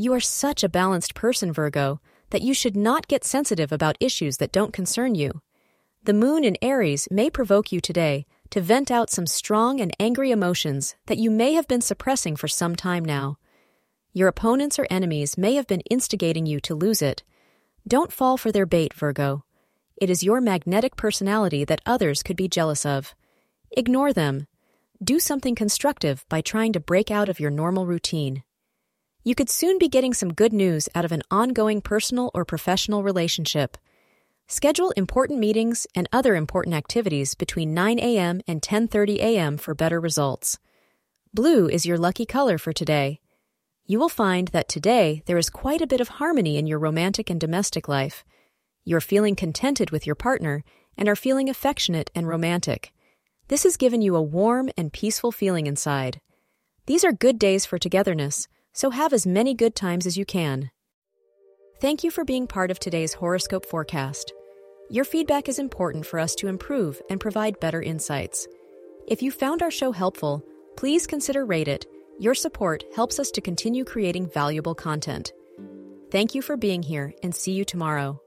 You are such a balanced person, Virgo, that you should not get sensitive about issues that don't concern you. The moon in Aries may provoke you today to vent out some strong and angry emotions that you may have been suppressing for some time now. Your opponents or enemies may have been instigating you to lose it. Don't fall for their bait, Virgo. It is your magnetic personality that others could be jealous of. Ignore them. Do something constructive by trying to break out of your normal routine. You could soon be getting some good news out of an ongoing personal or professional relationship. Schedule important meetings and other important activities between 9 a.m. and 10:30 a.m. for better results. Blue is your lucky color for today. You will find that today there is quite a bit of harmony in your romantic and domestic life. You're feeling contented with your partner and are feeling affectionate and romantic. This has given you a warm and peaceful feeling inside. These are good days for togetherness so have as many good times as you can. Thank you for being part of today's horoscope forecast. Your feedback is important for us to improve and provide better insights. If you found our show helpful, please consider rate it. Your support helps us to continue creating valuable content. Thank you for being here and see you tomorrow.